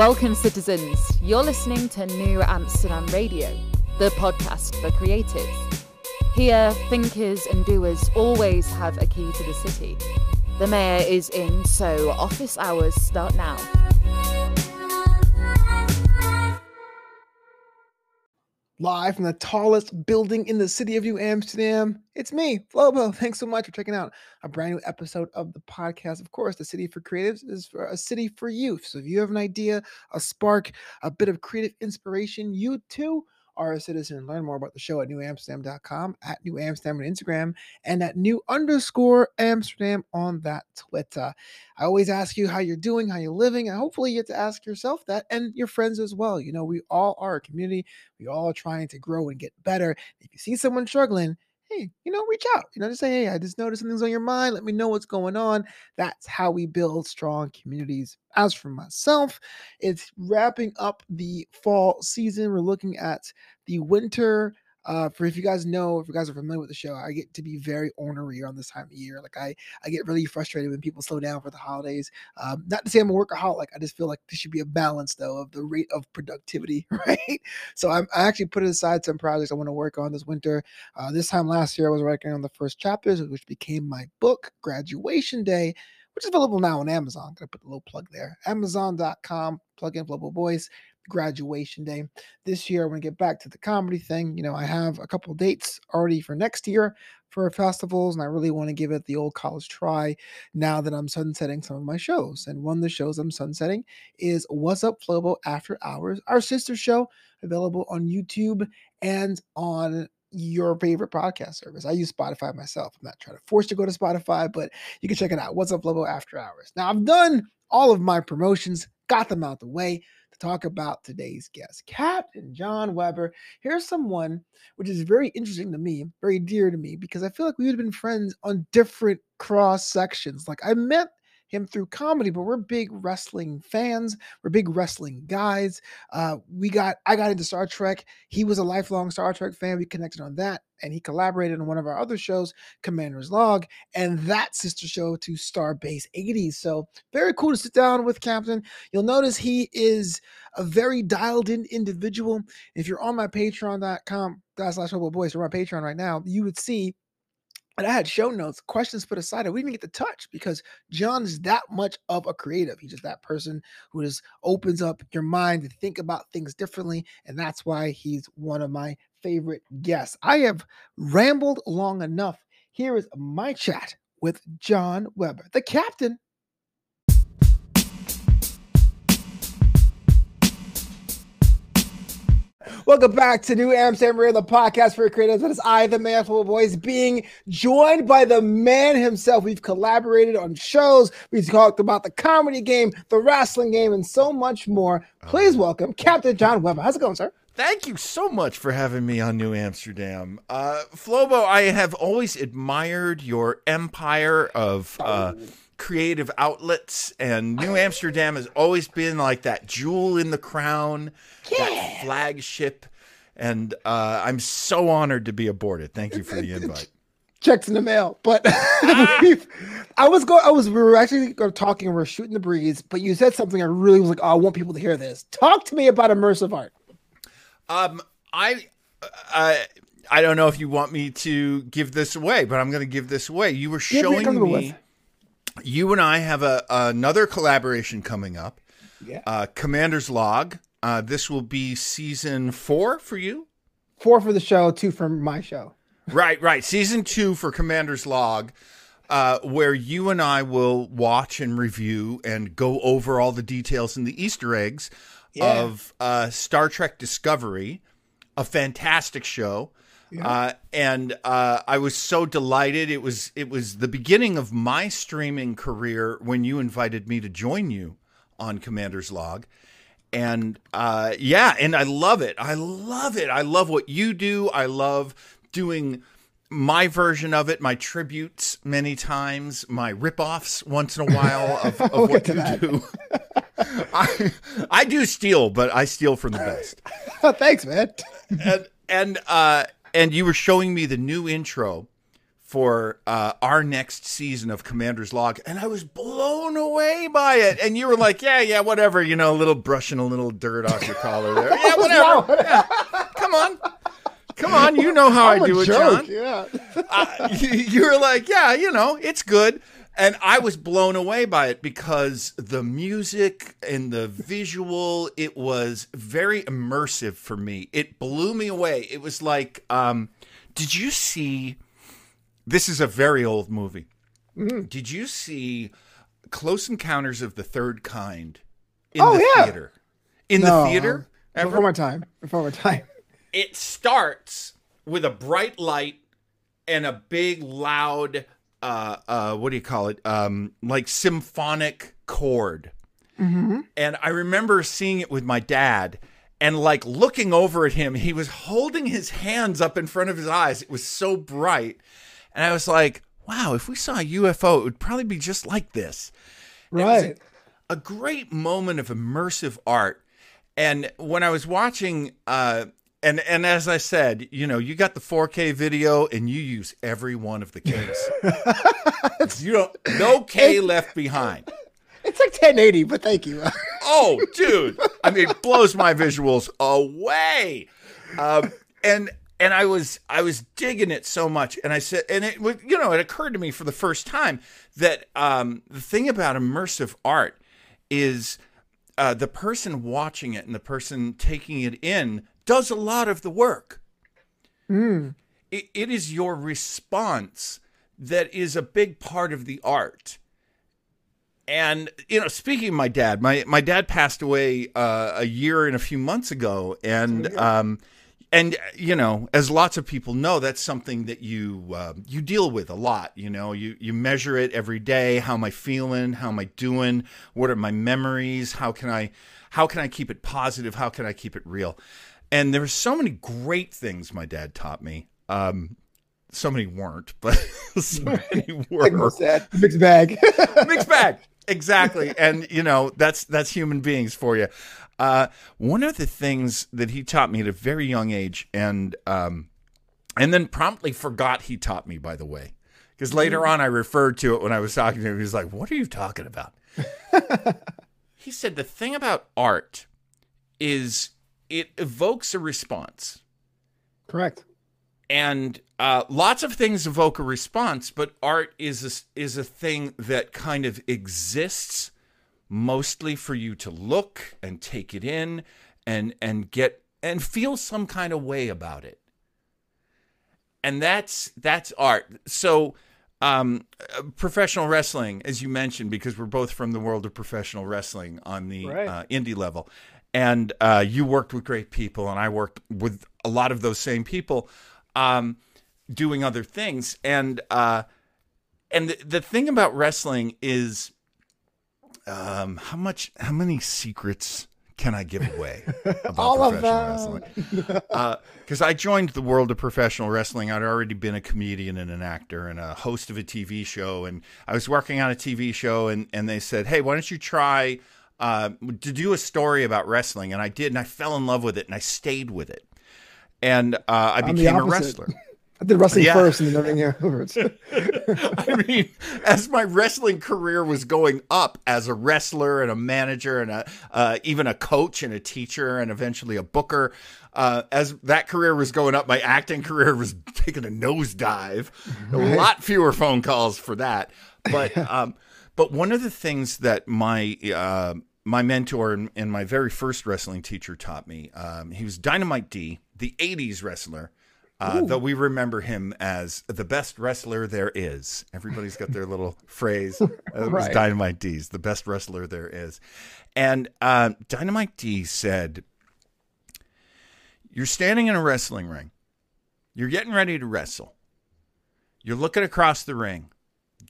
Welcome, citizens. You're listening to New Amsterdam Radio, the podcast for creatives. Here, thinkers and doers always have a key to the city. The mayor is in, so office hours start now. Live from the tallest building in the city of New Amsterdam. It's me, Flobo. Thanks so much for checking out a brand new episode of the podcast. Of course, the City for Creatives is for a city for youth. So if you have an idea, a spark, a bit of creative inspiration, you too are a citizen. Learn more about the show at newamsterdam.com, at New Amsterdam on Instagram, and at new underscore Amsterdam on that Twitter. I always ask you how you're doing, how you're living, and hopefully you get to ask yourself that and your friends as well. You know, we all are a community. We all are trying to grow and get better. If you see someone struggling, hey, you know, reach out. You know, just say, hey, I just noticed something's on your mind. Let me know what's going on. That's how we build strong communities. As for myself, it's wrapping up the fall season. We're looking at the winter uh, for if you guys know, if you guys are familiar with the show, I get to be very ornery around this time of year. Like I, I get really frustrated when people slow down for the holidays. Um, not to say I'm a workaholic. I just feel like there should be a balance though of the rate of productivity, right? So I'm, I actually put aside some projects I want to work on this winter. Uh, this time last year, I was working on the first chapters, which became my book, Graduation Day which is available now on Amazon. I'm gonna put a little plug there. Amazon.com, plug in Global Voice graduation day. This year, I want to get back to the comedy thing. You know, I have a couple dates already for next year for festivals, and I really want to give it the old college try now that I'm sunsetting some of my shows. And one of the shows I'm sunsetting is What's Up Flobo After Hours, our sister show, available on YouTube and on your favorite podcast service. I use Spotify myself. I'm not trying to force you to go to Spotify, but you can check it out. What's Up Flobo After Hours. Now, I've done all of my promotions, got them out the way to talk about today's guest, Captain John Weber. Here's someone which is very interesting to me, very dear to me, because I feel like we would have been friends on different cross sections. Like I met him through comedy, but we're big wrestling fans. We're big wrestling guys. Uh, we got I got into Star Trek. He was a lifelong Star Trek fan. We connected on that, and he collaborated on one of our other shows, Commander's Log, and that sister show to Starbase 80s. So very cool to sit down with Captain. You'll notice he is a very dialed in individual. If you're on my patreon.com, slash boys, or my Patreon right now, you would see and I had show notes, questions put aside, and we didn't get to touch because John is that much of a creative. He's just that person who just opens up your mind to think about things differently. And that's why he's one of my favorite guests. I have rambled long enough. Here is my chat with John Weber, the captain Welcome back to New Amsterdam Radio, the podcast for creators. That is I, the man of voice, being joined by the man himself. We've collaborated on shows. We've talked about the comedy game, the wrestling game, and so much more. Please welcome Captain John Weber. How's it going, sir? Thank you so much for having me on New Amsterdam. Uh, Flobo, I have always admired your empire of uh, creative outlets, and New Amsterdam has always been like that jewel in the crown, yeah. that flagship. And uh, I'm so honored to be aboard it. Thank you for the invite. Checks in the mail, but I was going. I was. We were actually talking. We're shooting the breeze, but you said something. I really was like, oh, I want people to hear this. Talk to me about immersive art. Um, I, I, I don't know if you want me to give this away, but I'm going to give this away. You were showing me. You and I have a another collaboration coming up. Yeah. Uh, Commander's Log. Uh, this will be season four for you. Four for the show, two for my show. right, right. Season two for Commander's Log, uh, where you and I will watch and review and go over all the details and the Easter eggs yeah. of uh, Star Trek Discovery, a fantastic show. Yeah. Uh, and uh, I was so delighted. It was it was the beginning of my streaming career when you invited me to join you on Commander's Log. And uh, yeah, and I love it. I love it. I love what you do. I love doing my version of it, my tributes many times, my ripoffs once in a while of, of what you that. do. I I do steal, but I steal from the best. Thanks, man. and and uh and you were showing me the new intro for uh, our next season of Commander's Log, and I was blown away by it. And you were like, "Yeah, yeah, whatever," you know, a little brushing a little dirt off your collar there. Yeah, whatever. Yeah. Come on, come on. You know how I'm I do it, John. Yeah. uh, you, you were like, yeah, you know, it's good. And I was blown away by it because the music and the visual, it was very immersive for me. It blew me away. It was like, um, did you see? This is a very old movie. Mm-hmm. Did you see Close Encounters of the Third Kind in Oh, the yeah. theater? In No, the theater? Ever? Before my time. Before my time. it starts with a bright light and a big loud uh uh what do you call it? Um like symphonic chord. And i remember seeing it with my dad and like looking over at him. He was holding his hands up in front of his eyes. It was so bright. And i was like wow if we saw a ufo it would probably be just like this. Was Right. a great moment of immersive art. And when I was watching, uh, and and as I said, you know, you got the 4K video, and you use every one of the Ks. you don't no K left behind. It's like 1080, but thank you. Oh, dude! I mean, it blows my visuals away. Um, and and I was I was digging it so much, and I said, and it you know, it occurred to me for the first time that um, the thing about immersive art is uh, the person watching it and the person taking it in does a lot of the work. It, it is your response that is a big part of the art. And you know, speaking of my dad, my my dad passed away uh, a year and a few months ago, and um, and you know, as lots of people know, that's something that you uh, you deal with a lot. You know, you you measure it every day. How am I feeling? How am I doing? What are my memories? How can I how can I keep it positive? How can I keep it real? And there were so many great things my dad taught me. Um, so many weren't, but so many were. Mixed bag. mixed bag. Exactly. And you know that's that's human beings for you. Uh, one of the things that he taught me at a very young age and um, and then promptly forgot he taught me by the way. Because later on i referred to it when i was talking to him. He was like what are you talking about? He said the thing about art is it evokes a response Correct. and uh, lots of things evoke a response, but art is a, is a thing that kind of exists mostly for you to look and take it in and and get and feel some kind of way about it. And that's that's art. So um, professional wrestling, as you mentioned, because we're both from the world of professional wrestling on the Right. uh, indie level, and uh, you worked with great people, and I worked with a lot of those same people, um, doing other things, and uh, and the, the thing about wrestling is, um, how much, how many secrets can I give away about All of professional them. wrestling? because I joined the world of professional wrestling. I'd already been a comedian and an actor and a host of a TV show, and I was working on a TV show, and and they said, "Hey, why don't you try uh, to do a story about wrestling?" And I did, and I fell in love with it, and I stayed with it, and uh, I I'm became a wrestler. I did wrestling Yeah. first and then everything afterwards. I mean, as my wrestling career was going up as a wrestler and a manager and a uh, even a coach and a teacher and eventually a booker, uh, as that career was going up, my acting career was taking a nosedive. A lot fewer phone calls for that, but um, but one of the things that my uh, my mentor and, and my very first wrestling teacher taught me, um, he was Dynamite D, the '80s wrestler. Uh, though we remember him as the best wrestler there is. Everybody's got their little phrase. Uh, It was Right. Dynamite D's, the best wrestler there is. And uh, Dynamite D said, You're standing in a wrestling ring. You're getting ready to wrestle. You're looking across the ring.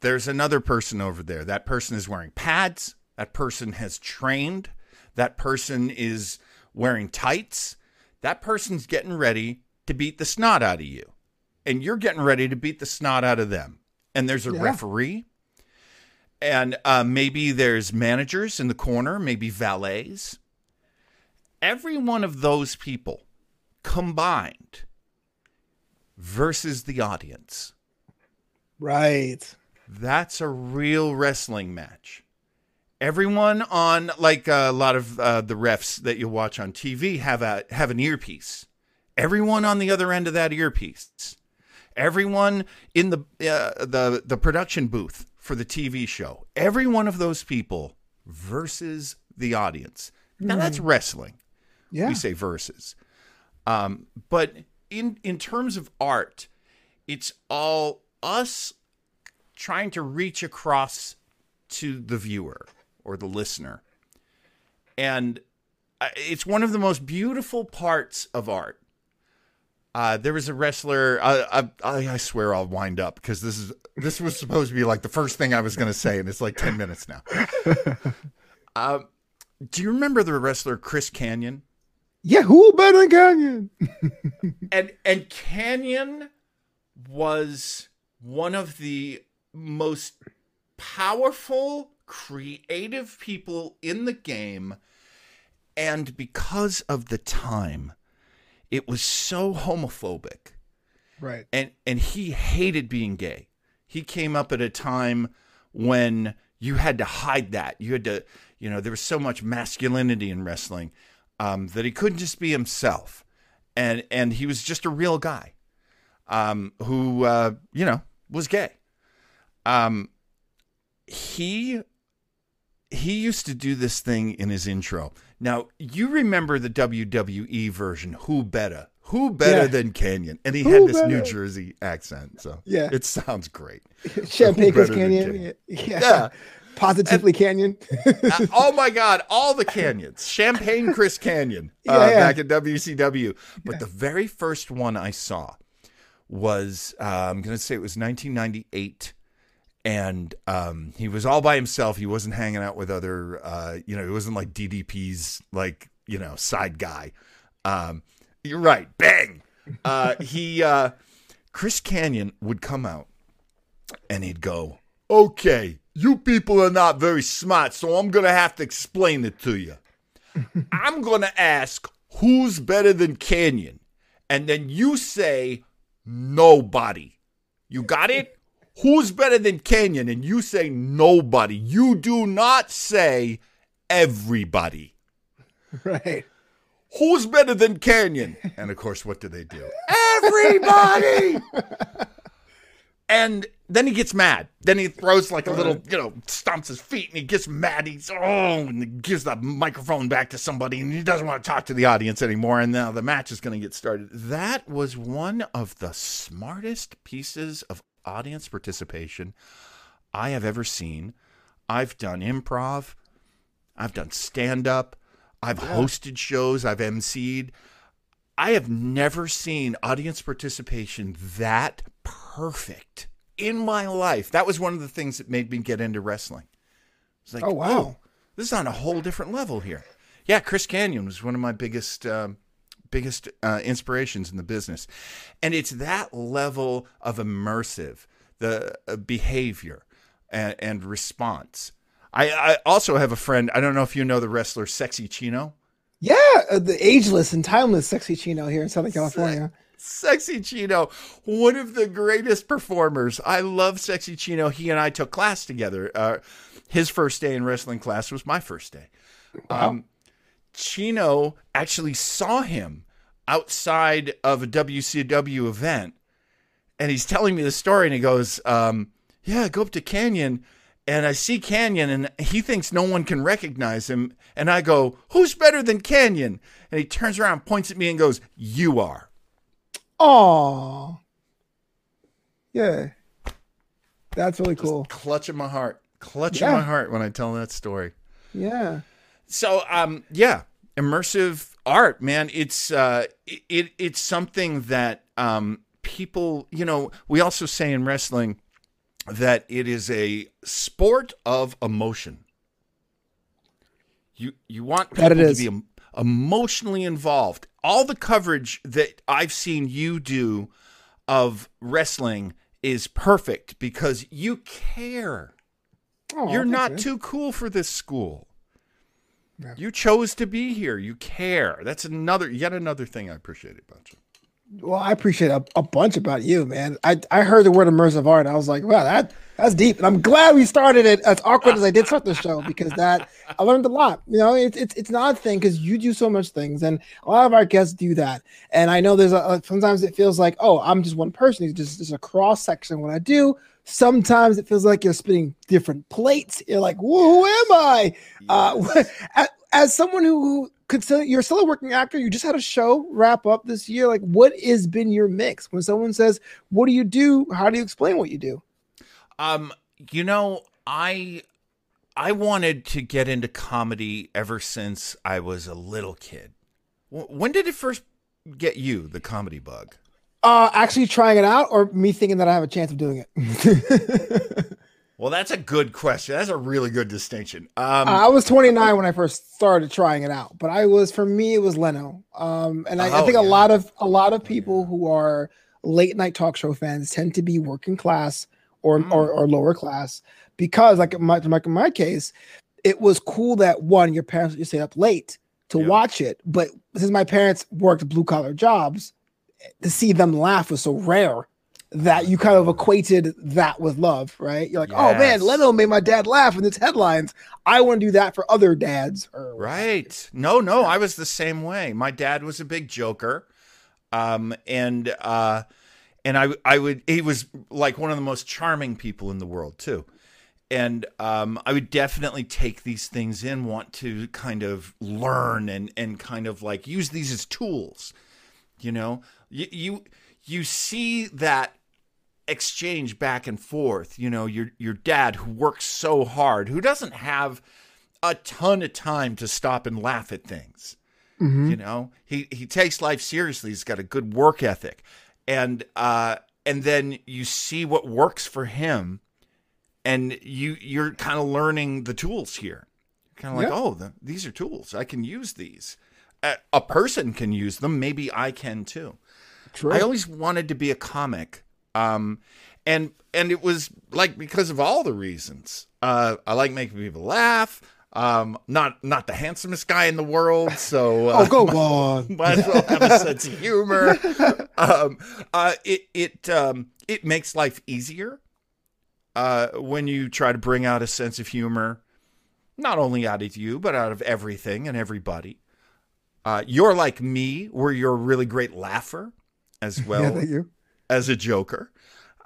There's another person over there. That person is wearing pads. That person has trained. That person is wearing tights. That person's getting ready to beat the snot out of you. And you're getting ready to beat the snot out of them. And there's a Yeah. referee. And uh, maybe there's managers in the corner, maybe valets. Every one of those people combined versus the audience Right. That's a real wrestling match. Everyone on like a lot of uh, the refs that you watch on TV have a have an earpiece. Everyone on the other end of that earpiece. Everyone in the uh, the the production booth for the TV show. Every one of those people versus the audience. Now that's wrestling. Yeah. We say versus. Um, but in in terms of art, it's all us trying to reach across to the viewer or the listener. And uh, it's one of the most beautiful parts of art. Uh, there was a wrestler. I, I I swear I'll wind up because this is this was supposed to be like the first thing I was going to say, and it's like ten minutes now. uh, do you remember the wrestler Chris Kanyon? Yeah, who better than Kanyon? and and Kanyon was one of the most powerful creative people in the game and because of the time it was so homophobic. Right. and and he hated being gay. He came up at a time when you had to hide that. You had to you know there was so much masculinity in wrestling um, that he couldn't just be himself. And and he was just a real guy um, who uh, you know was gay. Um, he he used to do this thing in his intro now you remember the wwe version who better who better Yeah. than kanyon and he Who had this new jersey accent so Yeah. it sounds great Champagne better Kanyon. Kanyon? Yeah. Yeah. Positively Kanyon. Uh, oh my God, all the canyons. Champagne Chris Kanyon uh, Yeah, yeah. back at WCW. But the very first one I saw was, uh, I'm going to say it was 1998. And um, he was all by himself. He wasn't hanging out with other, uh, you know, he wasn't like DDP's, like, you know, side guy. Um, you're right. Bang. Uh, he, uh, Chris Kanyon would come out and he'd go, Okay, you people are not very smart, so I'm going to have to explain it to you. I'm going to ask who's better than Kanyon, and then you say nobody. You got it? Who's better than Kanyon? And you say nobody. You do not say everybody. right. Who's better than Kanyon? And of course, what do they do? Everybody! and then he gets mad. Then he throws like a little, you know, stomps his feet and he gets mad. He's, oh, and he gives the microphone back to somebody and he doesn't want to talk to the audience anymore. And now the match is going to get started. That was one of the smartest pieces of audience participation I have ever seen. I've done improv, I've done stand up, I've hosted shows, I've emceed. I have never seen audience participation that perfect in my life. That was one of the things that made me get into wrestling. It's like, Oh, wow. this is on a whole different level here. Yeah, Chris Kanyon was one of my biggest um, biggest uh, inspirations in the business, and it's that level of immersive the uh, behavior and, and response. I, I also have a friend. I don't know if you know the wrestler Sexy Chino. Yeah, uh, the ageless and timeless sexy Chino here in Southern California. Sexy Chino, one of the greatest performers. I love Sexy Chino. He and I took class together. Uh, his first day in wrestling class was my first day. Um, Chino actually saw him outside of a WCW event, and he's telling me the story, and he goes, um, "Yeah, I go up to Kanyon." And I see Kanyon, and he thinks no one can recognize him. And I go, Who's better than Kanyon? And he turns around, points at me, and goes, You are. Aw. Yeah. That's really cool. clutching my heart, clutching Yeah. my heart when I tell that story. Yeah. So, um, yeah, immersive art, man. It's uh, it, it it's something that um, people, you know, we also say in wrestling that it is a sport of emotion. You you want people to be em- emotionally involved. All the coverage that I've seen you do of wrestling is perfect because you care. Aw, You're not man. too cool for this school. Yeah. You chose to be here. You care. That's another, yet another thing I appreciate about you. Well, I appreciate a, a bunch about you, man. I, I heard the word immersive art. I was like, wow, that that's deep. And I'm glad we started it as awkward as I did start the show because that I learned a lot. You know, it's it's it's not a thing because you do so much things, and a lot of our guests do that. And I know there's a sometimes it feels like, oh, I'm just one person. It's just just a cross section what I do. Sometimes it feels like you're spinning different plates. You're like, who am I? Uh, as, as someone who, who consider you're still a working actor you just had a show wrap up this year like what has been your mix? When someone says what do you do? How do you explain what you do? Um you know i i wanted to get into comedy ever since i was a little kid. When did it first get you the comedy bug? Uh actually trying it out or me thinking that i have a chance of doing it Well, that's a good question. That's a really good distinction. Um, I was 29 when I first started trying it out, but I was for me it was Leno. Um, and I, oh, I think yeah. a lot of a lot of people who are late night talk show fans tend to be working class or mm. or, or, lower class because, like in my, like in my case, it was cool that one your parents you stay up late to yeah. watch it, but since my parents worked blue collar jobs, to see them laugh was so rare that you kind of equated that with love, right? You're like, yes. oh man, Leno made my dad laugh in its headlines. I want to do that for other dads. right. No, no, I was the same way. My dad was a big joker. Um, and uh, and I I would he was like one of the most charming people in the world too. And um, I would definitely take these things in, want to kind of learn and and kind of like use these as tools. You know, you you, you see that exchange back and forth. You know, your your dad who works so hard, who doesn't have a ton of time to stop and laugh at things. Mm-hmm. You know, he he takes life seriously. He's got a good work ethic, and uh, and then you see what works for him, and you you're kind of learning the tools here. Kind of like, oh, the, these are tools. I can use these. A, a person can use them. Maybe I can too. True. I always wanted to be a comic um, and and it was like because of all the reasons. Uh, I like making people laugh. Um, not not the handsomest guy in the world, so uh, oh, go on. might as well have a sense of humor. Um, uh, it it um, it makes life easier uh, when you try to bring out a sense of humor, not only out of you but out of everything and everybody. Uh, you're like me, where you're a really great laugher as well. Yeah, you as a Joker.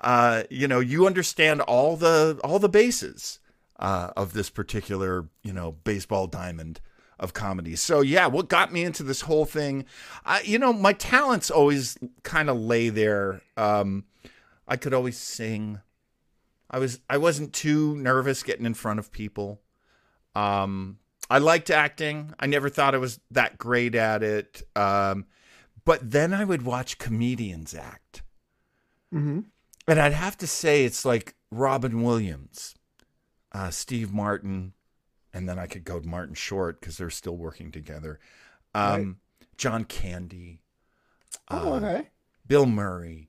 Uh, you know, you understand all the all the bases uh, of this particular you know baseball diamond of comedy. So yeah, what got me into this whole thing, I, you know, my talents always kind of lay there. Um, I could always sing. I was I wasn't too nervous getting in front of people. Um, I liked acting. I never thought I was that great at it. Um, but then I would watch comedians act. Mm-hmm. And I'd have to say it's like Robin Williams, uh, Steve Martin, and then I could go to Martin Short because they're still working together. Um, right. John Candy. Oh, uh, okay. Bill Murray.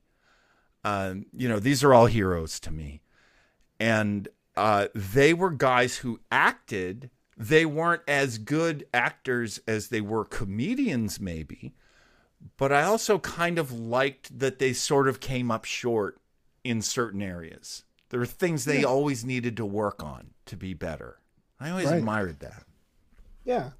Um, you know, these are all heroes to me. And uh, they were guys who acted. They weren't as good actors as they were comedians, maybe but I also kind of liked that they sort of came up short in certain areas. There were things they yeah. always needed to work on to be better. I always right. admired that. Yeah.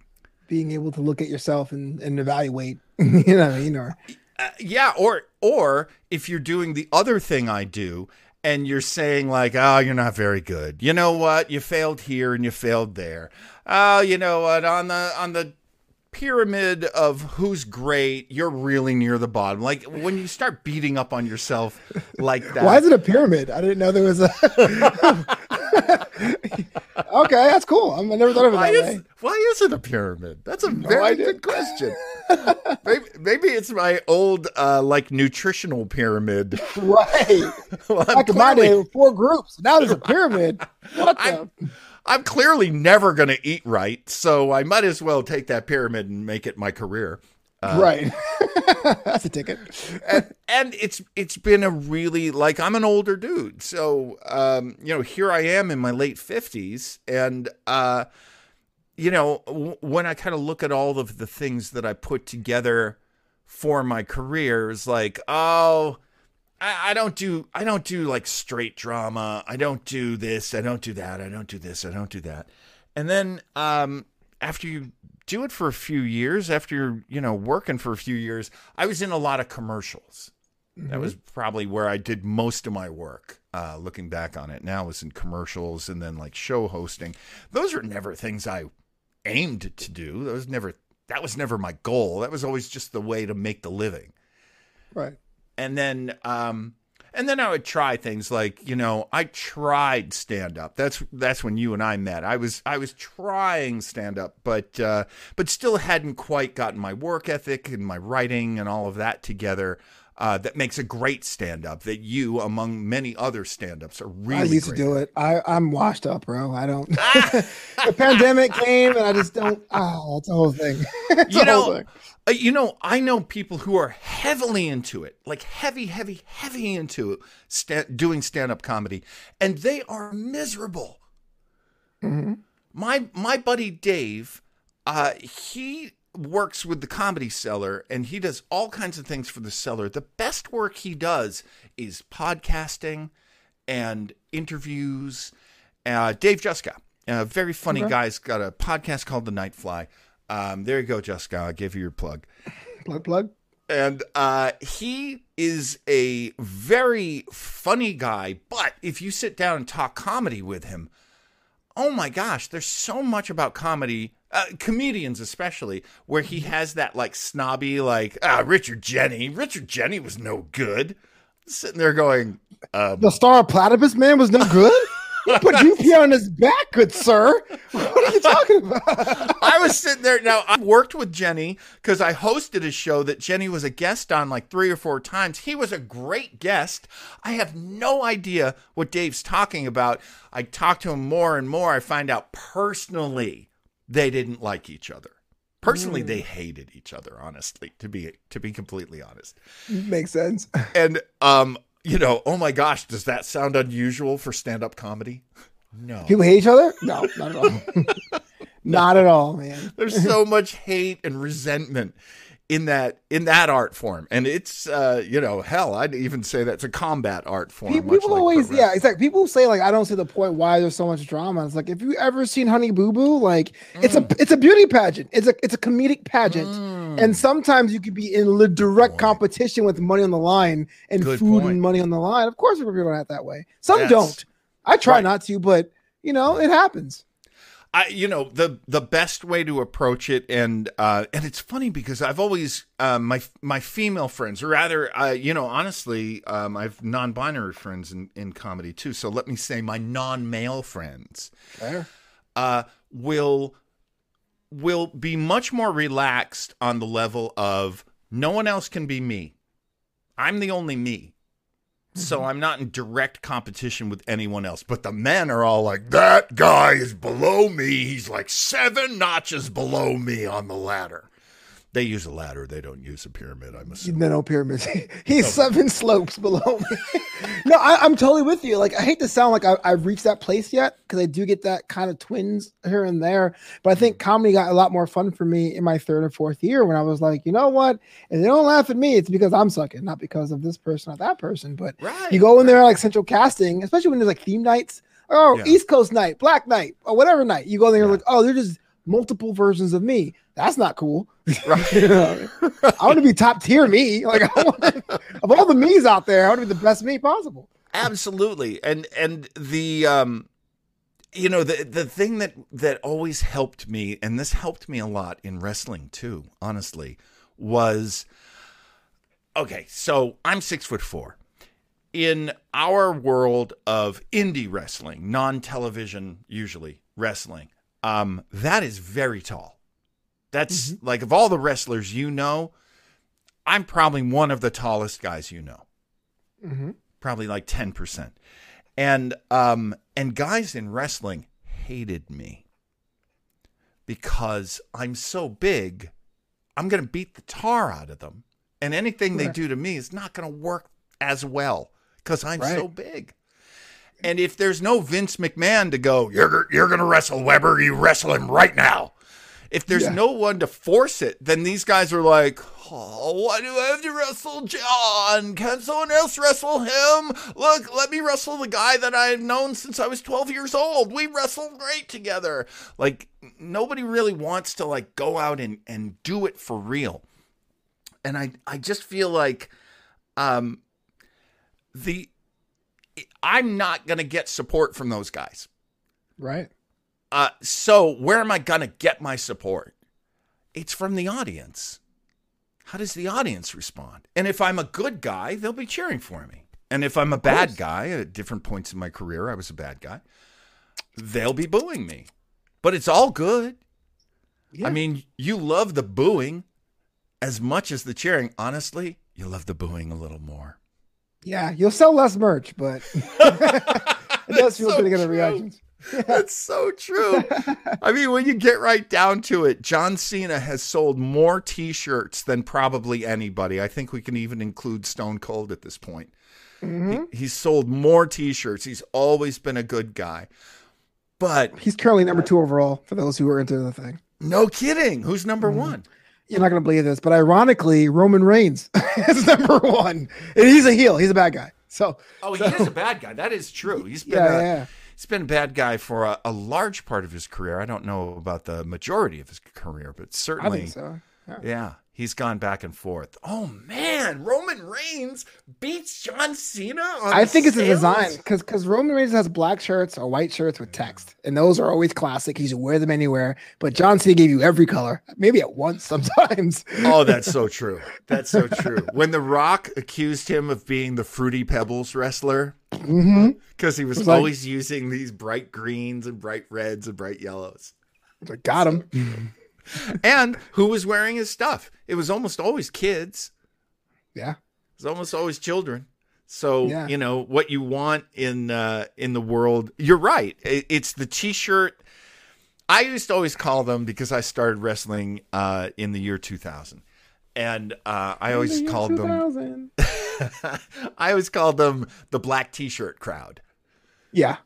Being able to look at yourself and, and evaluate, you know, you know. Uh, yeah, or or if you're doing the other thing I do and you're saying like, "Oh, you're not very good." You know what? You failed here and you failed there. Oh, you know what? On the on the pyramid of who's great, you're really near the bottom. Like when you start beating up on yourself like that. Why is it a pyramid? I didn't know there was a. okay, that's cool. I never thought of it why that is, way. Why is it a pyramid? That's a no very good question. maybe, maybe, it's my old uh, like nutritional pyramid. Right. well, Back in my day, four groups. Now there's a pyramid. What the? I'm clearly never going to eat right, so I might as well take that pyramid and make it my career. Uh, right, that's a ticket. and, and, it's it's been a really like I'm an older dude, so um, you know here I am in my late fifties, and uh, you know w- when I kind of look at all of the things that I put together for my career is like, oh, I, I don't do I don't do like straight drama. I don't do this. I don't do that. I don't do this. I don't do that. And then um, after you do it for a few years, after you're you know working for a few years, I was in a lot of commercials. That was probably where I did most of my work. Uh, looking back on it now, was in commercials and then like show hosting. Those are never things I aimed to do. That was never that was never my goal. That was always just the way to make the living Right. And then um and then I would try things like you know I tried stand up. That's that's when you and I met. I was I was trying stand up, but uh, but still hadn't quite gotten my work ethic and my writing and all of that together. Uh, that makes a great stand up. That you, among many other stand ups, are really. I used to do at. it. I, I'm washed up, bro. I don't. the pandemic came and I just don't. Oh, it's a whole thing. You know, thing. uh, you know, I know people who are heavily into it, like heavy, heavy, heavy into sta- doing stand up comedy, and they are miserable. My my buddy Dave, uh, he works with the Comedy Cellar and he does all kinds of things for the Cellar. The best work he does is podcasting and interviews. Uh, Dave Juska, a very funny Okay. guy's got a podcast called The Night Fly. Um, there you go, Juska. I'll give you your plug Plug, plug. and uh, he is a very funny guy. But if you sit down and talk comedy with him, oh my gosh, there's so much about comedy, uh, comedians especially, where he has that like snobby, like ah, Richard Jeni. Richard Jeni was no good. Sitting there going, um, The star of Platypus Man was no good. Put UP on his back, good sir. What are you talking about? I was sitting there. Now, I worked with Jeni because I hosted a show that Jeni was a guest on like three or four times. He was a great guest. I have no idea what Dave's talking about. I talk to him more and more. I find out personally they didn't like each other. Personally, they hated each other, honestly, to be to be completely honest. Makes sense. And um, you know, oh my gosh, does that sound unusual for stand-up comedy? No. People hate each other? No, not at all. not at all, man. There's so much hate and resentment in that in that art form, and it's uh, you know hell. I'd even say that's a combat art form. People like always, pro yeah, it's like people say like I don't see the point why there's so much drama. It's like if you ever seen Honey Boo Boo, like it's Mm. a it's a beauty pageant. It's a it's a comedic pageant, and sometimes you could be in li- direct Boy. competition with money on the line and Good food point. and money on the line. Of course, people don't act that way. Some Yes. don't. I try Right. not to, but you know it happens. I you know the the best way to approach it, and uh, and it's funny because I've always uh, my my female friends, or rather, uh, you know, honestly, um, I've non-binary friends in in comedy too. So let me say, my non-male friends. Fair. uh, will will be much more relaxed on the level of no one else can be me. I'm the only me. So mm-hmm. I'm not in direct competition with anyone else. But the men are all like, that guy is below me. He's like seven notches below me on the ladder. They use a ladder. They don't use a pyramid, I'm assuming. No, no pyramids. He's seven slopes below me. no, I, I'm totally with you. Like, I hate to sound like I, I've reached that place yet because I do get that kind of twins here and there. But I think mm. comedy got a lot more fun for me in my third or fourth year when I was like, you know what? If they don't laugh at me, it's because I'm sucking, not because of this person or that person. But Right. you go in there like central casting, especially when there's like theme nights, oh, Yeah. East Coast night, Black night, or whatever night. You go there, Yeah. like, oh, they're just multiple versions of me. That's not cool. Right. I want to be top tier me. Like I want of all the me's out there, I want to be the best me possible. absolutely and and the um you know the the thing that that always helped me and this helped me a lot in wrestling too honestly was okay so i'm six foot four in our world of indie wrestling non-television usually wrestling um that is very tall that's like of all the wrestlers you know i'm probably one of the tallest guys you know Mm-hmm. probably like 10%. And um and guys in wrestling hated me because I'm so big, I'm going to beat the tar out of them. And anything they do to me is not going to work as well cuz I'm so big. And if there's no Vince McMahon to go, you're you're going to wrestle Weber, you wrestle him right now. If there's Yeah. no one to force it, then these guys are like, oh, why do I have to wrestle John? Can someone else wrestle him? Look, let me wrestle the guy that I've known since I was 12 years old. We wrestled great together. Like, nobody really wants to like go out and, and do it for real. And I, I just feel like um, the I'm not going to get support from those guys. Right. Uh, so where am I going to get my support? It's from the audience. How does the audience respond? And if I'm a good guy, they'll be cheering for me. And if I'm a bad guy at different points in my career, I was a bad guy, they'll be booing me. But it's all good. Yeah. I mean, you love the booing as much as the cheering. Honestly, you love the booing a little more. Yeah, you'll sell less merch, but it does feel so good to get a true. reaction. That's so true. I mean, when you get right down to it, John Cena has sold more T-shirts than probably anybody. I think we can even include Stone Cold at this point. Mhm. He, he's sold more T-shirts. He's always been a good guy. But He's currently number two overall for those who are into the thing. no kidding, who's number Mhm. one? You're not gonna believe this, but ironically, Roman Reigns is number one, and he's a heel. He's a bad guy. So Oh, he is a bad guy. That is true. He's been yeah, a, yeah. he's been a bad guy for a, a large part of his career. I don't know about the majority of his career, but I certainly think so. Yeah. Yeah, he's gone back and forth. Oh man, Roman Reigns beats John Cena. On I think it's a design because because Roman Reigns has black shirts or white shirts with text, and those are always classic. He's wear them anywhere. But John Cena gave you every color, maybe at once sometimes. Oh, that's so true. That's so true. When The Rock accused him of being the Fruity Pebbles wrestler mm-hmm. because he was like- always using these bright greens and bright reds and bright yellows. I Got him. And who was wearing his stuff? It was almost always kids. Yeah. It was almost always children. So Yeah. you know what you want in uh, in the world. You're right. It, it's the t-shirt. I used to always call them because I started wrestling uh, in the year 2000, and uh, I always called them. I always called them the black t-shirt crowd Yeah.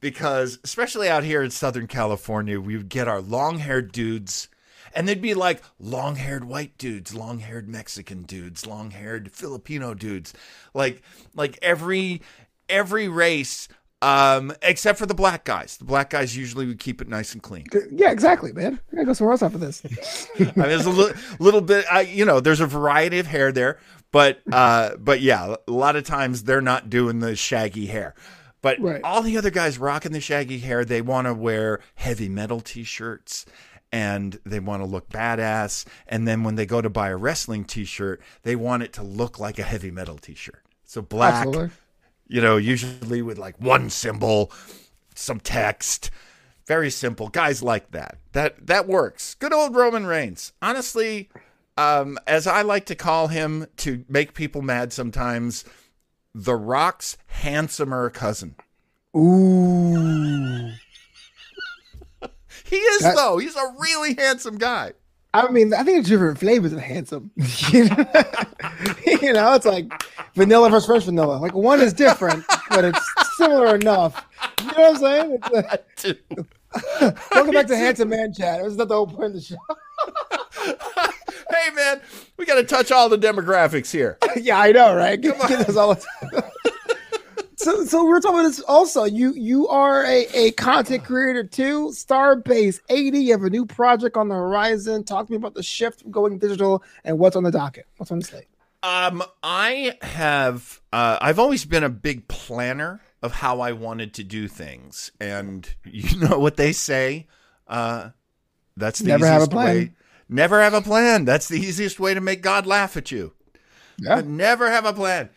because especially out here in Southern California, we would get our long-haired dudes, and they'd be like long-haired white dudes, long-haired Mexican dudes, long-haired Filipino dudes, like like every every race, um, except for the black guys. The black guys usually would keep it nice and clean. Yeah, exactly, man. I gotta go somewhere else after this. I mean, there's a li- little bit, I, you know, there's a variety of hair there, but uh, but yeah, a lot of times they're not doing the shaggy hair. But Right. all the other guys rocking the shaggy hair, they want to wear heavy metal t-shirts and they want to look badass. And then when they go to buy a wrestling t-shirt, they want it to look like a heavy metal t-shirt. So black, Absolutely. you know, usually with like one symbol, some text. Very simple. Guys like that. That that works. Good old Roman Reigns. Honestly, um, as I like to call him to make people mad sometimes, The Rock's handsomer cousin. Ooh. He is That- though. He's a really handsome guy. I mean, I think it's different flavors of handsome. you, know? It's like vanilla versus French vanilla. Like one is different, but it's similar enough. You know what I'm saying? It's welcome back to Handsome Man Chat. It was not the whole point of the show. hey man, we got to touch all the demographics here. yeah, I know, right? This all so, so we're talking about this also. You you are a, a content creator too, Starbase 80. You have a new project on the horizon. Talk to me about the shift going digital and what's on the docket. What's on the slate? Um, I have. Uh, I've always been a big planner of how I wanted to do things, and you know what they say. Uh, that's the Never have a easiest plan. way. Never have a plan. That's the easiest way to make God laugh at you. Yeah. Never have a plan.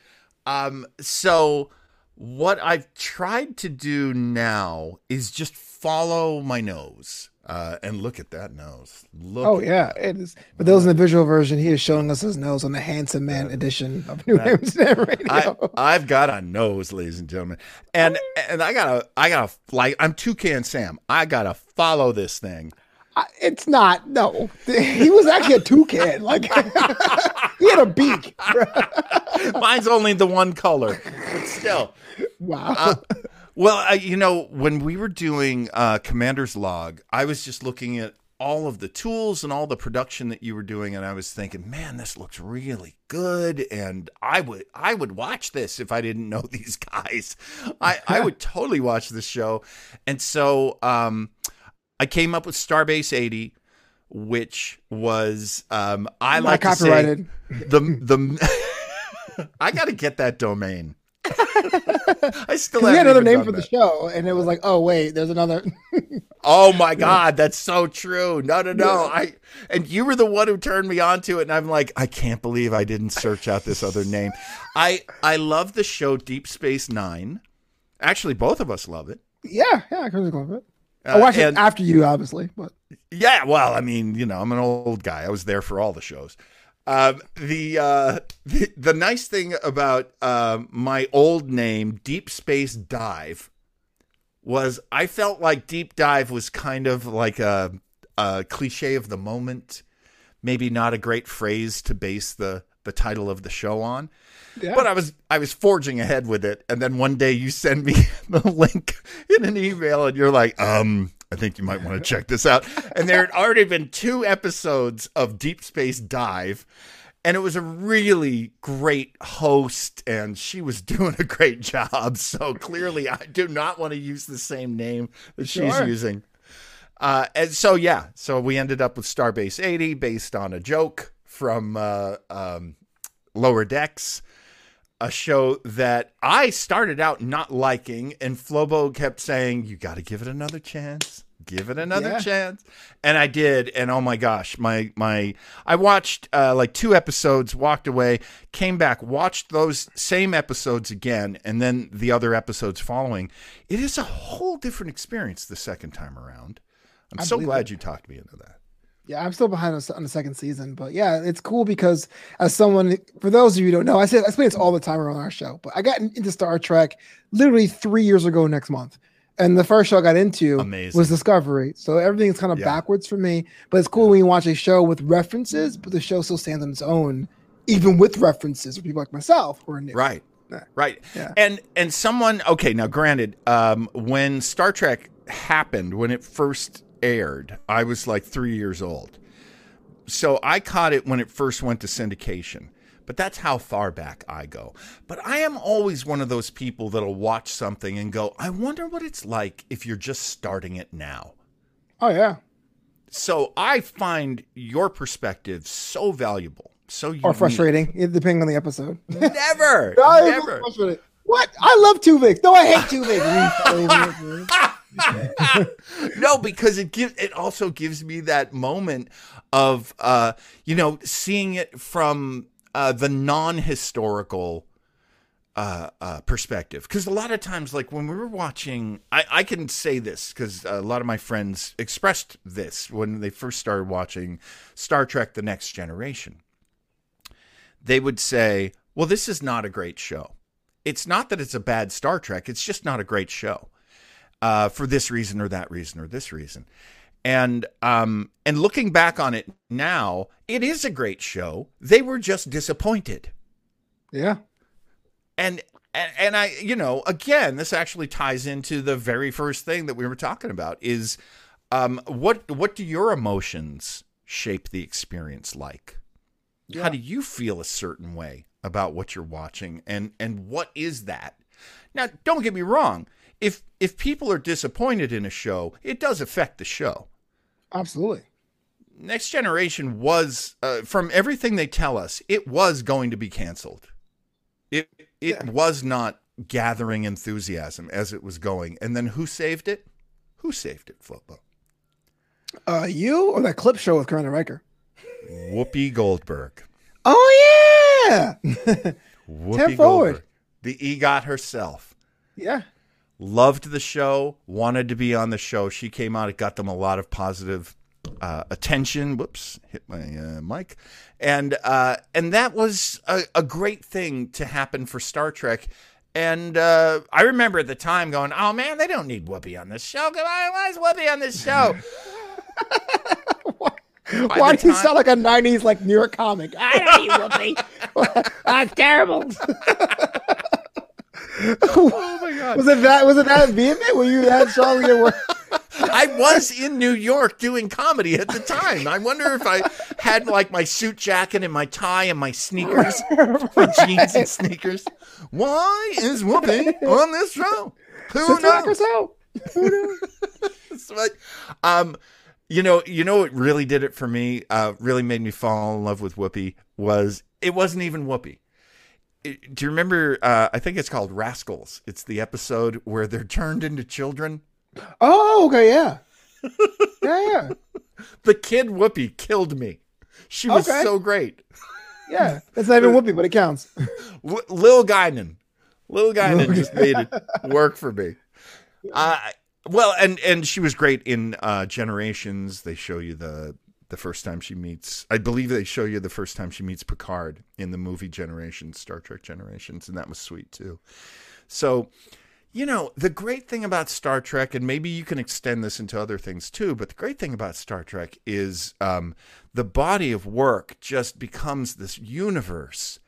Um, so what I've tried to do now is just follow my nose. Uh, and look at that nose. Look Oh yeah, it is. For those in the visual version, he is showing us his nose on the Handsome Man edition of New Amsterdam Radio. I, I've got a nose, ladies and gentlemen, and and I gotta, I gotta like, I'm Toucan Sam. I gotta follow this thing. It's not. No, he was actually a toucan. Like he had a beak. Mine's only the one color, but still. wow. Uh, well, I, you know, when we were doing uh, Commander's Log, I was just looking at all of the tools and all the production that you were doing and I was thinking, "Man, this looks really good." And I would I would watch this if I didn't know these guys. I I would totally watch this show. And so um I came up with Starbase 80 which was um I like to say copyrighted. the the I got to get that domain. I still have another name for the show, and it was like, oh wait, there's another. Oh my god, that's so true. No, no, no. I and you were the one who turned me on to it, and I'm like, I can't believe I didn't search out this other name. I I love the show Deep Space Nine. Actually, both of us love it. yeah, yeah, I couldn't it. I Uh, watched it after you, obviously, but Yeah, well, I mean, you know, I'm an old guy. I was there for all the shows. Um, the, uh, the the nice thing about um my old name, Deep Space Dive, was I felt like Deep Dive was kind of like a, a cliche of the moment, maybe not a great phrase to base the the title of the show on. Yeah. But I was I was forging ahead with it, and then one day you send me the link in an email, and you're like, um, I think you might want to check this out. And there had already been two episodes of Deep Space Dive, and it was a really great host, and she was doing a great job. So clearly, I do not want to use the same name that she's using. Uh, and so yeah, so we ended up with Starbase 80 based on a joke from uh, um, Lower Decks, a show that I started out not liking, and Flobo kept saying, "You got to give it another chance." Give it another Yeah. chance, and I did. And oh my gosh, my my, I watched uh, like two episodes, walked away, came back, watched those same episodes again, and then the other episodes following. It is a whole different experience the second time around. I'm I so glad you talked me into that. Yeah, I'm still behind on, the second season, but yeah, it's cool because as someone, for those of you who don't know, I say I explain this all the time around our show, but I got into Star Trek literally three years ago next month, and the first show I got into Amazing. was Discovery. So everything's kind of Yeah. backwards for me, but it's cool when you watch a show with references, but the show still stands on its own, even with references for people like myself who are new. Right. Yeah. Right. Yeah. And and someone okay, now granted, um when Star Trek happened, when it first aired, I was like 3 years old. So I caught it when it first went to syndication. But that's how far back I go. But I am always one of those people that'll watch something and go, "I wonder what it's like if you're just starting it now." Oh yeah, So I find your perspective so valuable, so unique. or frustrating, eh, depending on the episode. Never, never. What? I love Tuvix. No, I hate Tuvix. no, because it gives it also gives me that moment of uh, you know, seeing it from uh, the non-historical uh, uh, perspective. Because a lot of times, like when we were watching, I, I can say this because a lot of my friends expressed this when they first started watching Star Trek: The Next Generation. They would say, "Well, this is not a great show. It's not that it's a bad Star Trek. It's just not a great show." Uh, for this reason or that reason or this reason. And um, and looking back on it now, it is a great show. They were just disappointed. yeah. And and, and I, you know, again, this actually ties into the very first thing that we were talking about is um, what what do your emotions shape the experience like? Yeah. How do you feel a certain way about what you're watching and and what is that? Now, don't get me wrong. If if people are disappointed in a show, it does affect the show. Absolutely. Next Generation was, uh, from everything they tell us, it was going to be canceled. It it Yeah. was not gathering enthusiasm as it was going. And then who saved it? Who saved it, Flobo? Uh, you or that clip show with Commander Riker? Whoopi Goldberg. Oh yeah, Whoopi forward. Goldberg. The EGOT herself. yeah. Loved the show, wanted to be on the show. She came out, it got them a lot of positive uh, attention. Whoops, hit my uh, mic. And uh, and that was a, a great thing to happen for Star Trek. And uh, I remember at the time going, "Oh man, they don't need Whoopi on this show. Why, why is Whoopi on this show?" By Why do you sound like a '90s like New York comic? I don't need Whoopi. That's terrible. Oh my god! Was it that? Was it that vehement? Were you that strong? with your word? I was in New York doing comedy at the time. I wonder if I had like my suit jacket and my tie and my sneakers, my jeans and sneakers. Why is Whoopi on this show? Who Sister knows? herself. Who knows? but um you know you know what really did it for me uh really made me fall in love with whoopi was it wasn't even whoopi do you remember uh i think it's called rascals it's the episode where they're turned into children Oh, okay, yeah. Yeah, yeah. the kid whoopi killed me she was Okay. so great Yeah. That's not even Whoopi, but it counts. L- lil guinan lil guinan just made it work for me uh well and and she was great in uh generations they show you the the first time she meets i believe they show you the first time she meets picard in the movie generations star trek generations and that was sweet too so you know the great thing about star trek and maybe you can extend this into other things too but the great thing about star trek is um, the body of work just becomes this universe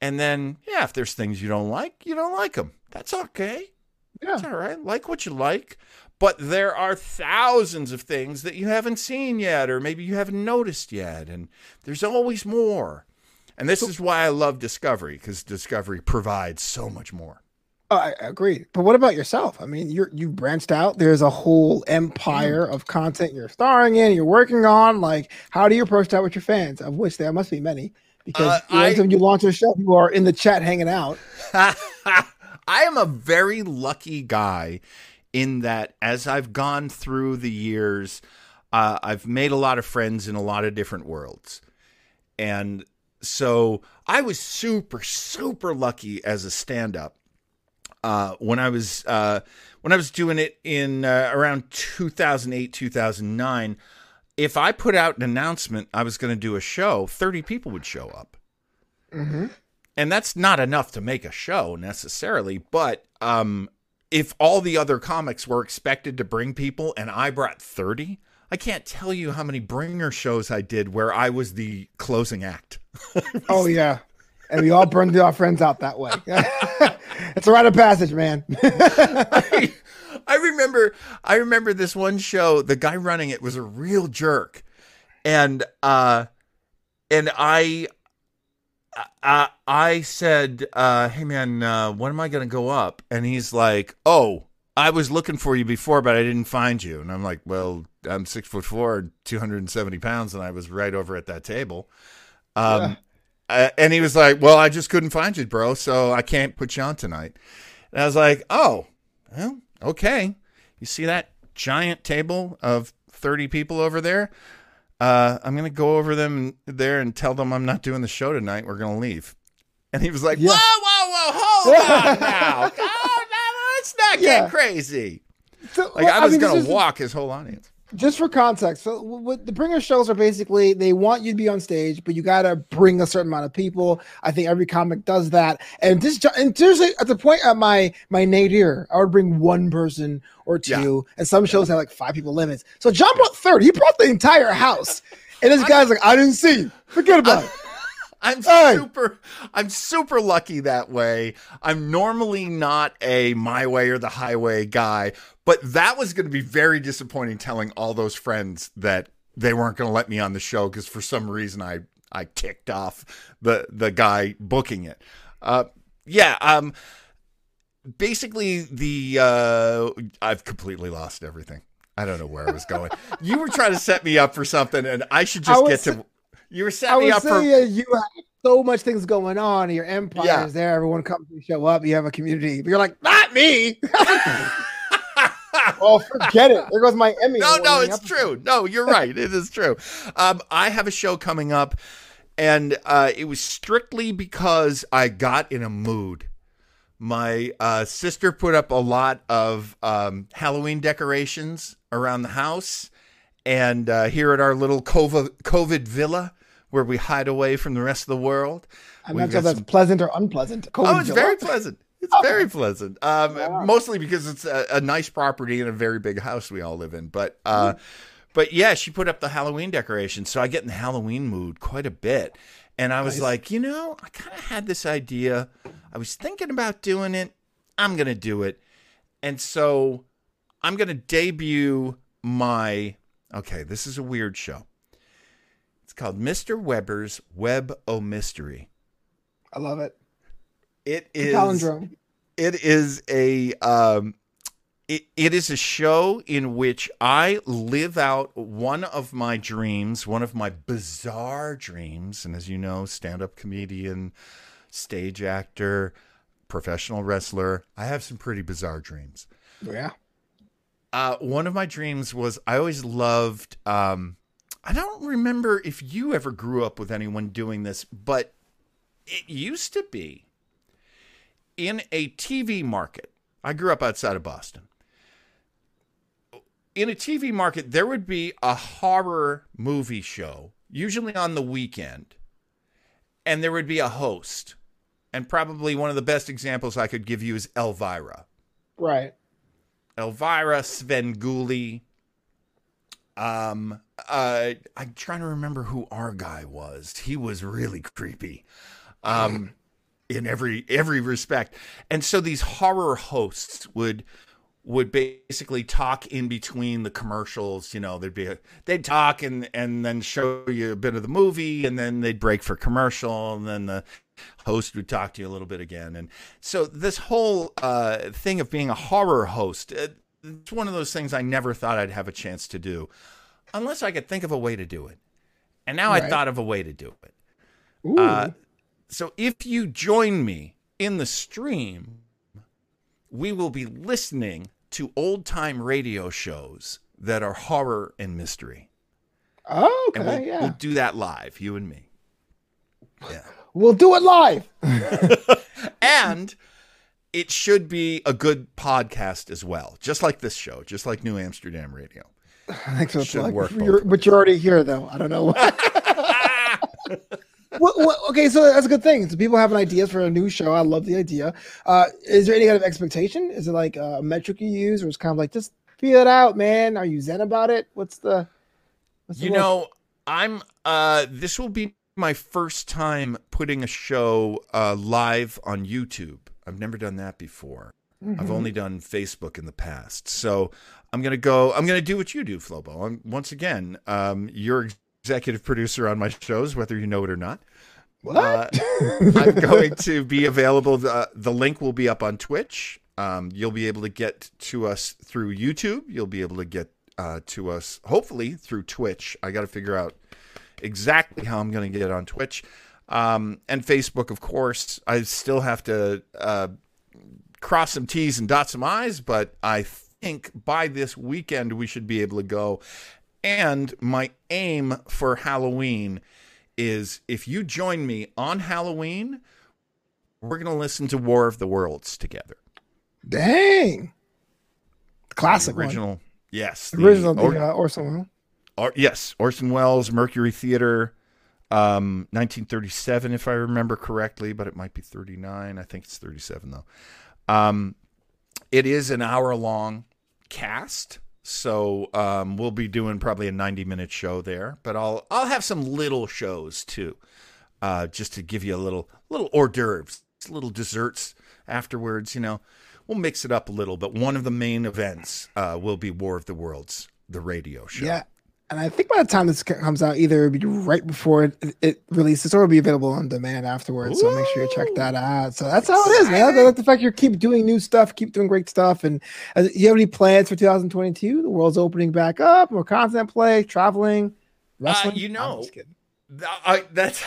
and then yeah if there's things you don't like you don't like them that's okay Yeah. it's all right. Like what you like. But there are thousands of things that you haven't seen yet, or maybe you haven't noticed yet. And there's always more. And this is why I love Discovery, because Discovery provides so much more. Oh, I agree. But what about yourself? I mean, you're you branched out. There's a whole empire of content you're starring in, you're working on. Like, how do you approach that with your fans? Of which there must be many. Because Uh, every time you launch a show, you are in the chat hanging out. I am a very lucky guy in that as I've gone through the years, uh, I've made a lot of friends in a lot of different worlds. And so I was super, super lucky as a stand up. Uh, when I was uh, when I was doing it in uh, around 2008 2009 if I put out an announcement I was going to do a show 30 people would show up and that's not enough to make a show necessarily but um if all the other comics were expected to bring people and i brought 30 i can't tell you how many bringer shows i did where i was the closing act Oh yeah. And we all burned our friends out that way. it's a rite of passage, man. I, I remember I remember this one show the guy running it was a real jerk and uh and I I, I said, uh, "Hey man, uh, when am I going to go up?" And he's like, "Oh, I was looking for you before, but I didn't find you." And I'm like, "Well, I'm six foot four, two hundred and seventy pounds, and I was right over at that table." Um, uh, and he was like, "Well, I just couldn't find you, bro, so I can't put you on tonight." And I was like, "Oh, well, okay. You see that giant table of thirty people over there?" Uh, I'm gonna go over them there and tell them I'm not doing the show tonight. We're gonna leave. And he was like, Yeah. "Whoa, whoa, whoa, hold on now, oh, no, let's not Yeah. get crazy." So, Like well, I was mean, gonna walk his whole audience. Just for context, so what the bringer shows are basically they want you to be on stage, but you gotta bring a certain amount of people. I think every comic does that. And this and seriously, at the point at my my nadir, I would bring one person or two, and some shows have like five people limits. So John brought thirty. He brought the entire house, and this guy's like, I didn't see you. Forget about it. I'm Hey. super I'm super lucky that way. I'm normally not a my way or the highway guy, but that was going to be very disappointing telling all those friends that they weren't going to let me on the show cuz for some reason I I kicked off the the guy booking it. Uh yeah, um basically the uh I've completely lost everything. I don't know where I was going. you were trying to set me up for something and I should just was get to you were I setting me would up for you have so much things going on. Your empire Yeah. is there. Everyone comes to show up. You have a community. But you're like, not me. oh, forget it. There goes my Emmy. No, no, it's episode. true. No, you're right. It is true. Um, I have a show coming up, and uh, it was strictly because I got in a mood. My uh, sister put up a lot of um, Halloween decorations around the house, and uh, here at our little COVID, COVID villa where we hide away from the rest of the world. I'm we've not sure that's pleasant or unpleasant. Oh, it's Covid very pleasant. It's very pleasant. Um, Mostly because it's a, a nice property and a very big house we all live in. But uh, but yeah, she put up the Halloween decorations, so I get in the Halloween mood quite a bit. And I was Nice. like, you know, I kind of had this idea. I was thinking about doing it. I'm gonna do it. And so I'm going to debut my. Okay, this is a weird show. It's called Mr. Weber's Web O Mystery. I love it. It is. Palindrome. It is a. Um, it, it is a show in which I live out one of my dreams, one of my bizarre dreams. And as you know, stand up comedian, stage actor, professional wrestler, I have some pretty bizarre dreams. Yeah. Uh, one of my dreams was I always loved. Um, I don't remember if you ever grew up with anyone doing this, but it used to be in a TV market. I grew up outside of Boston. In a TV market, there would be a horror movie show, usually on the weekend, and there would be a host. And probably one of the best examples I could give you is Elvira. Right. Elvira, Svengoolie. Um, uh, I'm trying to remember who our guy was. He was really creepy, um, in every every respect. And so these horror hosts would would basically talk in between the commercials. You know, there'd be a, they'd talk and and then show you a bit of the movie, and then they'd break for commercial, and then the host would talk to you a little bit again. And so this whole uh, thing of being a horror host, uh, it's one of those things I never thought I'd have a chance to do, unless I could think of a way to do it. And now I thought of a way to do it. Ooh. Uh, so if you join me in the stream, we will be listening to old time radio shows that are horror and mystery. oh, okay. We'll, yeah. we'll do that live, you and me. Yeah. We'll do it live. and it should be a good podcast as well, just like this show, just like New Amsterdam Radio. Thanks for the Should plug. work You're- but you're already here, though. I don't know. Okay, so that's a good thing. So people have an idea for a new show. I love the idea. Uh, is there any kind of expectation? Is it like a metric you use, or it's kind of like just feel it out, man? Are you zen about it? What's the? What's the You look? know, I'm uh this will be my first time putting a show uh live on YouTube. I've never done that before. I've Mhm. only done Facebook in the past. So I'm gonna go. I'm gonna do what you do, Flobo. I'm once again. Um, you're executive producer on my shows, whether you know it or not. what? uh, I'm going to be available. The, the link will be up on Twitch. Um, you'll be able to get to us through YouTube. You'll be able to get uh, to us, hopefully, through Twitch. I got to figure out exactly how I'm going to get on Twitch. Um, and Facebook, of course. I still have to uh, cross some T's and dot some I's, but I think by this weekend we should be able to go. And my aim for Halloween is if you join me on Halloween, we're going to listen to War of the Worlds together. Dang. Classic the original. Yes. one. Original, or- uh, Orson Welles. or- yes, Orson Welles, Mercury Theater, um, 1937, if I remember correctly, but it might be 39. I think it's 37 though. Um, it is an hour long cast, so um, we'll be doing probably a 90 minute show there. But I'll I'll have some little shows too, uh, just to give you a little little hors d'oeuvres, little desserts afterwards. You know, we'll mix it up a little. But one of the main events uh, will be War of the Worlds, the radio show. Yeah. And I think by the time this comes out, either it'll be right before it, it releases or it'll be available on demand afterwards. So make sure you check that out. So that's how it is, man. I like the fact you keep doing new stuff, keep doing great stuff. And uh, you have any plans for 2022? The world's opening back up, more content play, traveling, wrestling. Uh, you know, just kidding. Th- I, that's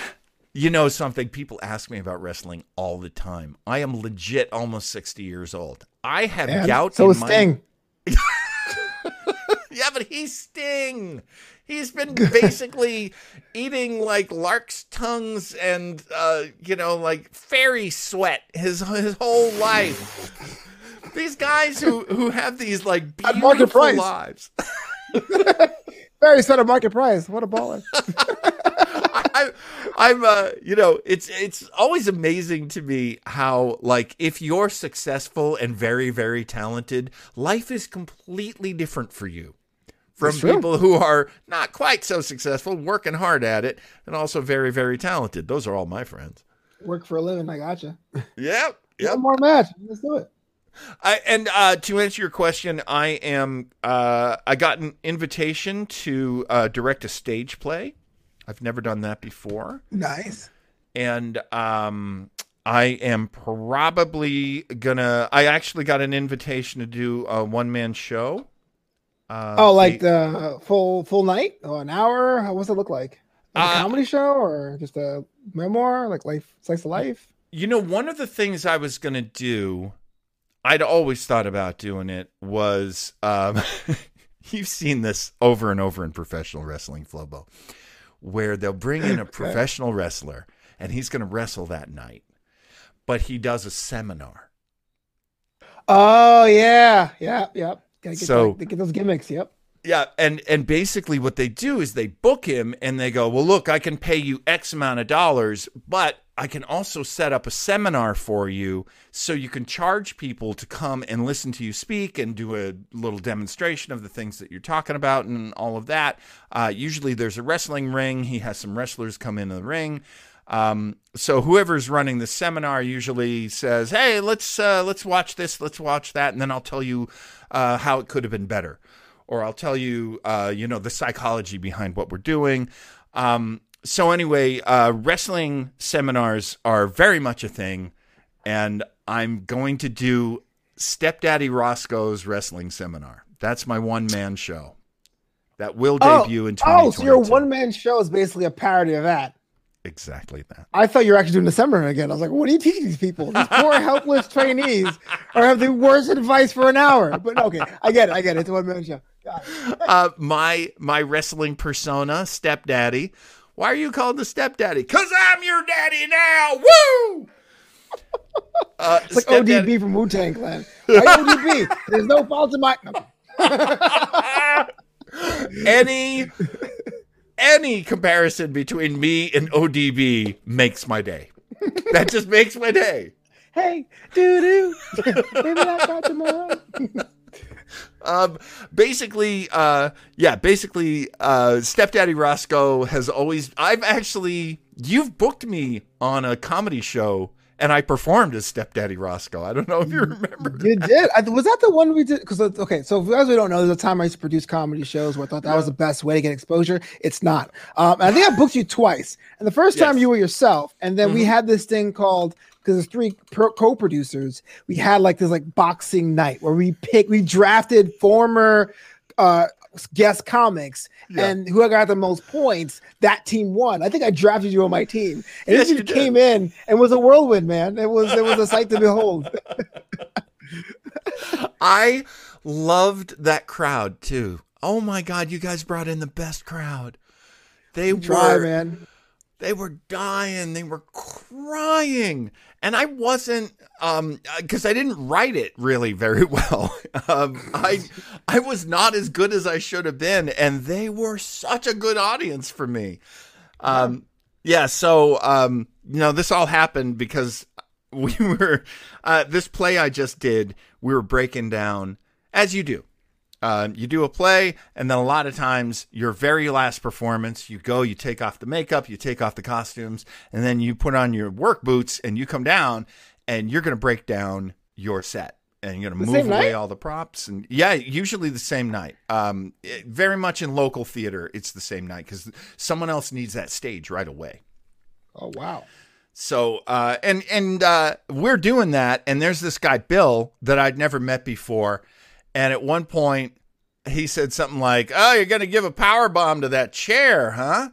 you know something people ask me about wrestling all the time. I am legit almost 60 years old. I have And gout so in is my Sting. But he's Sting. He's been basically eating like lark's tongues and uh, you know, like fairy sweat his his whole life. These guys who who have these like At market price. lives. Very set a market price. What a baller. I, I'm, uh, you know, it's it's always amazing to me how, like, if you're successful and very, very talented, life is completely different for you from people who are not quite so successful, working hard at it, and also very, very talented. Those are all my friends. Work for a living. I gotcha. Yep, yep. One more match. Let's do it. I, and uh, to answer your question, I am. Uh, I got an invitation to uh, direct a stage play. I've never done that before, Nice. and um, I am probably gonna. I actually got an invitation to do a one man show. Uh, Oh, like the- the full full night or an hour? What's it look like? Like a Uh, comedy show or just a memoir, like life, slice of life? You know, one of the things I was going to do, I'd always thought about doing it, was um, you've seen this over and over in professional wrestling, Flobo, where they'll bring in a professional wrestler and he's going to wrestle that night, but he does a seminar. Oh yeah, yeah, yeah. Gotta get, So- that- get those gimmicks. Yep. Yeah, and and basically what they do is they book him and they go, "Well, look, I can pay you X amount of dollars, but I can also set up a seminar for you so you can charge people to come and listen to you speak and do a little demonstration of the things that you're talking about and all of that. Uh, usually there's a wrestling ring. He has some wrestlers come into the ring. Um, so whoever's running the seminar usually says, "Hey, let's uh, let's watch this, let's watch that, and then I'll tell you uh, how it could have been better." or I'll tell you, uh, you know, the psychology behind what we're doing. Um, so anyway, uh, wrestling seminars are very much a thing, and I'm going to do Stepdaddy Roscoe's wrestling seminar. That's my one man show that will debut in 2022. oh, so your one man show is basically a parody of that. Exactly that. I thought you were actually doing the seminar again. I was like, what are you teaching these people? These poor helpless trainees are have the worst advice for an hour. But okay, I get it. I get it. It's a one man show. Uh, my my wrestling persona, Stepdaddy. Why are you called the Stepdaddy? Cause I'm your daddy now. Woo! Uh, It's like ODB from Wu Tang Clan. Why ODB? There's no fault in my. any any comparison between me and ODB makes my day. That just makes my day. Hey, doo doo. Maybe I got tomorrow. Um, basically, uh, yeah, basically, uh, Stepdaddy Roscoe has always. I've actually, you've booked me on a comedy show, and I performed as Stepdaddy Roscoe. I don't know if you remember. You did. I, was that the one we did? Because okay, so for those who don't know, there's a time I used to produce comedy shows where I thought that was the best way to get exposure. It's not. Um, I think I booked you twice. And the first time you were yourself, and then we Mhm. had this thing called because there's three pro- co-producers. We had like this like boxing night where we picked, we drafted former uh guest comics, Yeah. and whoever got the most points, that team won. I think I drafted you on my team, and Yes, you you just did. came in and was a whirlwind, man. It was it was a sight to behold. I loved that crowd too. Oh my god, you guys brought in the best crowd. They Try, were man. They were dying. They were crying. And i wasn't um because i didn't write it really very well. Um i i was not as good as i should have been and they were such a good audience for me. Um yeah so um you know this all happened because we were uh this play i just did we were breaking down as you do um, you do a play, and then a lot of times your very last performance, you go, you take off the makeup, you take off the costumes, and then you put on your work boots and you come down and you're going to break down your set and you're going to move away night? all the props. And yeah, usually the same night. Um, it- very much in local theater, it's the same night because someone else needs that stage right away. Oh wow. So uh, and and uh, we're doing that, and there's this guy Bill that I'd never met before, and at one point he said something like, "Oh, you're gonna give a power bomb to that chair, huh?"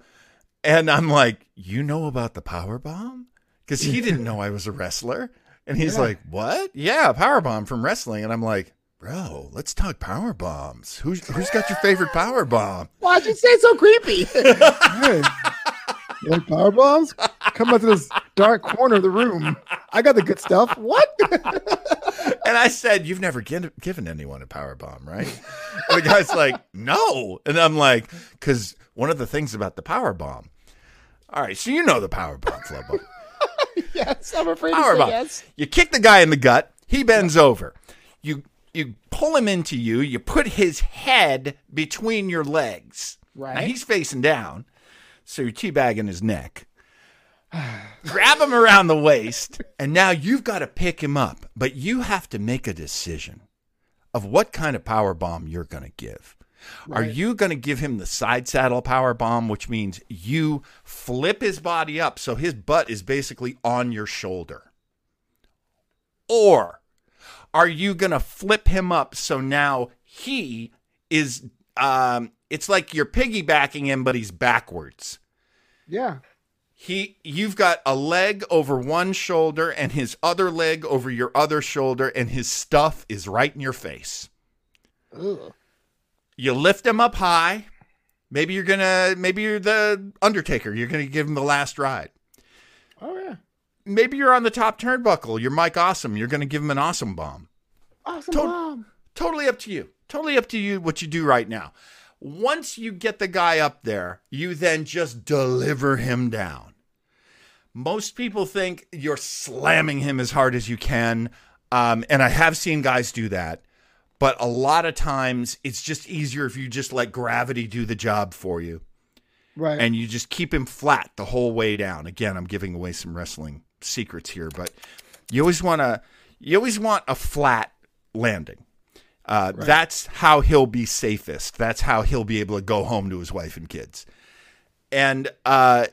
And I'm like, "You know about the power bomb?" Because he didn't know I was a wrestler, and he's Yeah. like, "What? Yeah, power bomb from wrestling." And I'm like, "Bro, let's talk power bombs. Who's who's got your favorite power bomb?" Why'd you say it so creepy? hey, you like power bombs? Come out to this dark corner of the room. I got the good stuff. What? And I said, "You've never gi- given anyone a power bomb, right?" And the guy's like, "No." And I'm like, "Because one of the things about the power bomb." All right, so you know the power bomb, Flobo. yes, I'm afraid Power bomb. yes. You kick the guy in the gut. He bends over. You you pull him into you. You put his head between your legs. Right. Now he's facing down, so you're teabagging his neck. grab him around the waist, and now you've got to pick him up. But you have to make a decision of what kind of power bomb you're going to give. Are you going to give him the side saddle power bomb, which means you flip his body up so his butt is basically on your shoulder? Or are you going to flip him up so now he is, um, it's like you're piggybacking him, but he's backwards? Yeah. He you've got a leg over one shoulder and his other leg over your other shoulder and his stuff is right in your face. Ugh. you lift him up high. Maybe you're gonna maybe you're the undertaker. You're gonna give him the last ride. Oh yeah. maybe you're on the top turnbuckle. You're mike awesome. You're gonna give him an awesome bomb. Awesome Tot- bomb. totally up to you. Totally up to you what you do right now. Once you get the guy up there you then just deliver him down most people think you're slamming him as hard as you can um, and i have seen guys do that but a lot of times it's just easier if you just let gravity do the job for you Right. and you just keep him flat the whole way down. Again, I'm giving away some wrestling secrets here, but you always want to you always want a flat landing. Uh, That's how he'll be safest. That's how he'll be able to go home to his wife and kids. And uh,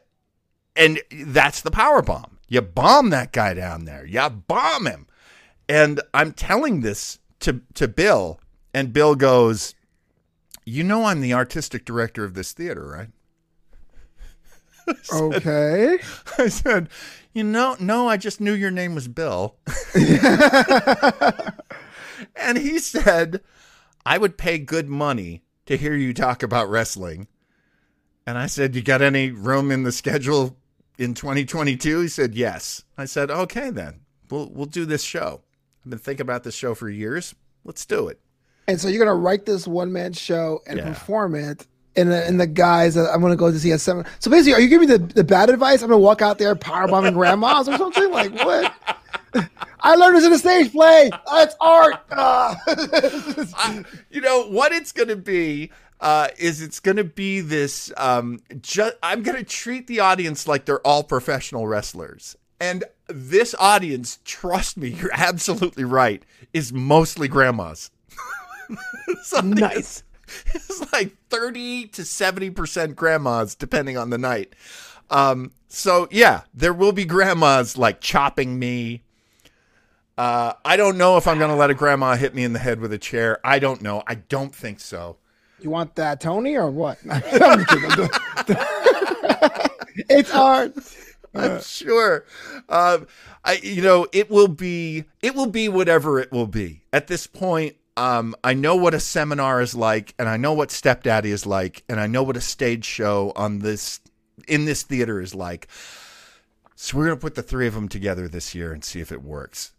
and that's the power bomb. You bomb that guy down there. You bomb him. And I'm telling this to to Bill, and Bill goes, "You know, I'm the artistic director of this theater, right?" okay. I said, you know, no, I just knew your name was Bill. and he said, I would pay good money to hear you talk about wrestling. And I said, You got any room in the schedule in 2022? He said, Yes. I said, Okay, then we'll, we'll do this show. I've been thinking about this show for years. Let's do it. And so you're gonna write this one man show and Yeah. perform it. And the, and the guys that I'm gonna go to see at seven. So basically, are you giving me the, the bad advice? I'm gonna walk out there power bombing grandmas or something like what? I learned this in a stage play. That's art. Ah. I- you know what it's going to be uh, is it's going to be this. Um, ju- I'm going to treat the audience like they're all professional wrestlers, and this audience, trust me, you're absolutely right, is mostly grandmas. Nice. It's, it's like thirty to seventy percent grandmas, depending on the night. Um, so yeah, there will be grandmas like chopping me, uh, I don't know if I'm going to let a grandma hit me in the head with a chair. I don't know. I don't think so. You want that, Tony, or what? I'm just kidding. it's art. I'm sure. Um, I, you know, it will be, it will be whatever it will be. At this point, um, I know what a seminar is like, and I know what Stepdaddy is like, and I know what a stage show on this, in this theater is like. So we're going to put the three of them together this year and see if it works.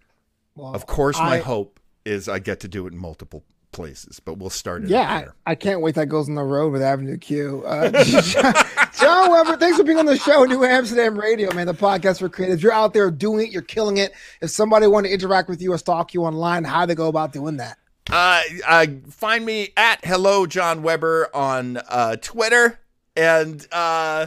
Well, Of course, my I- hope is I get to do it in multiple places, but we'll start it. Yeah, I. I can't wait that goes on the road with Avenue Q. Uh, John Weber, thanks for being on the show, New Amsterdam Radio, man, the podcast for creatives. You're out there doing it, you're killing it. If somebody want to interact with you or stalk you online, how they go about doing that? Uh, uh, find me at hello John Weber on uh, Twitter, and uh,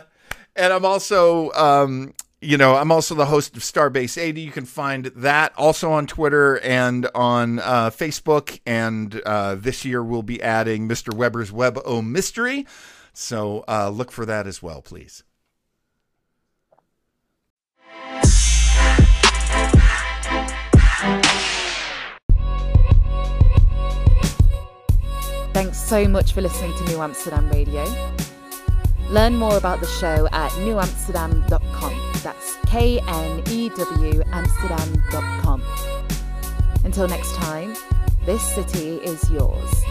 and I'm also um, you know I'm also the host of Starbase 80. You can find that also on Twitter and on uh, Facebook. And uh, this year we'll be adding Mr. Weber's Web O Mystery, so uh, look for that as well, please. Thanks so much for listening to New Amsterdam Radio. Learn more about the show at knewamsterdam.com. That's K N E W Amsterdam.com. Until next time, this city is yours.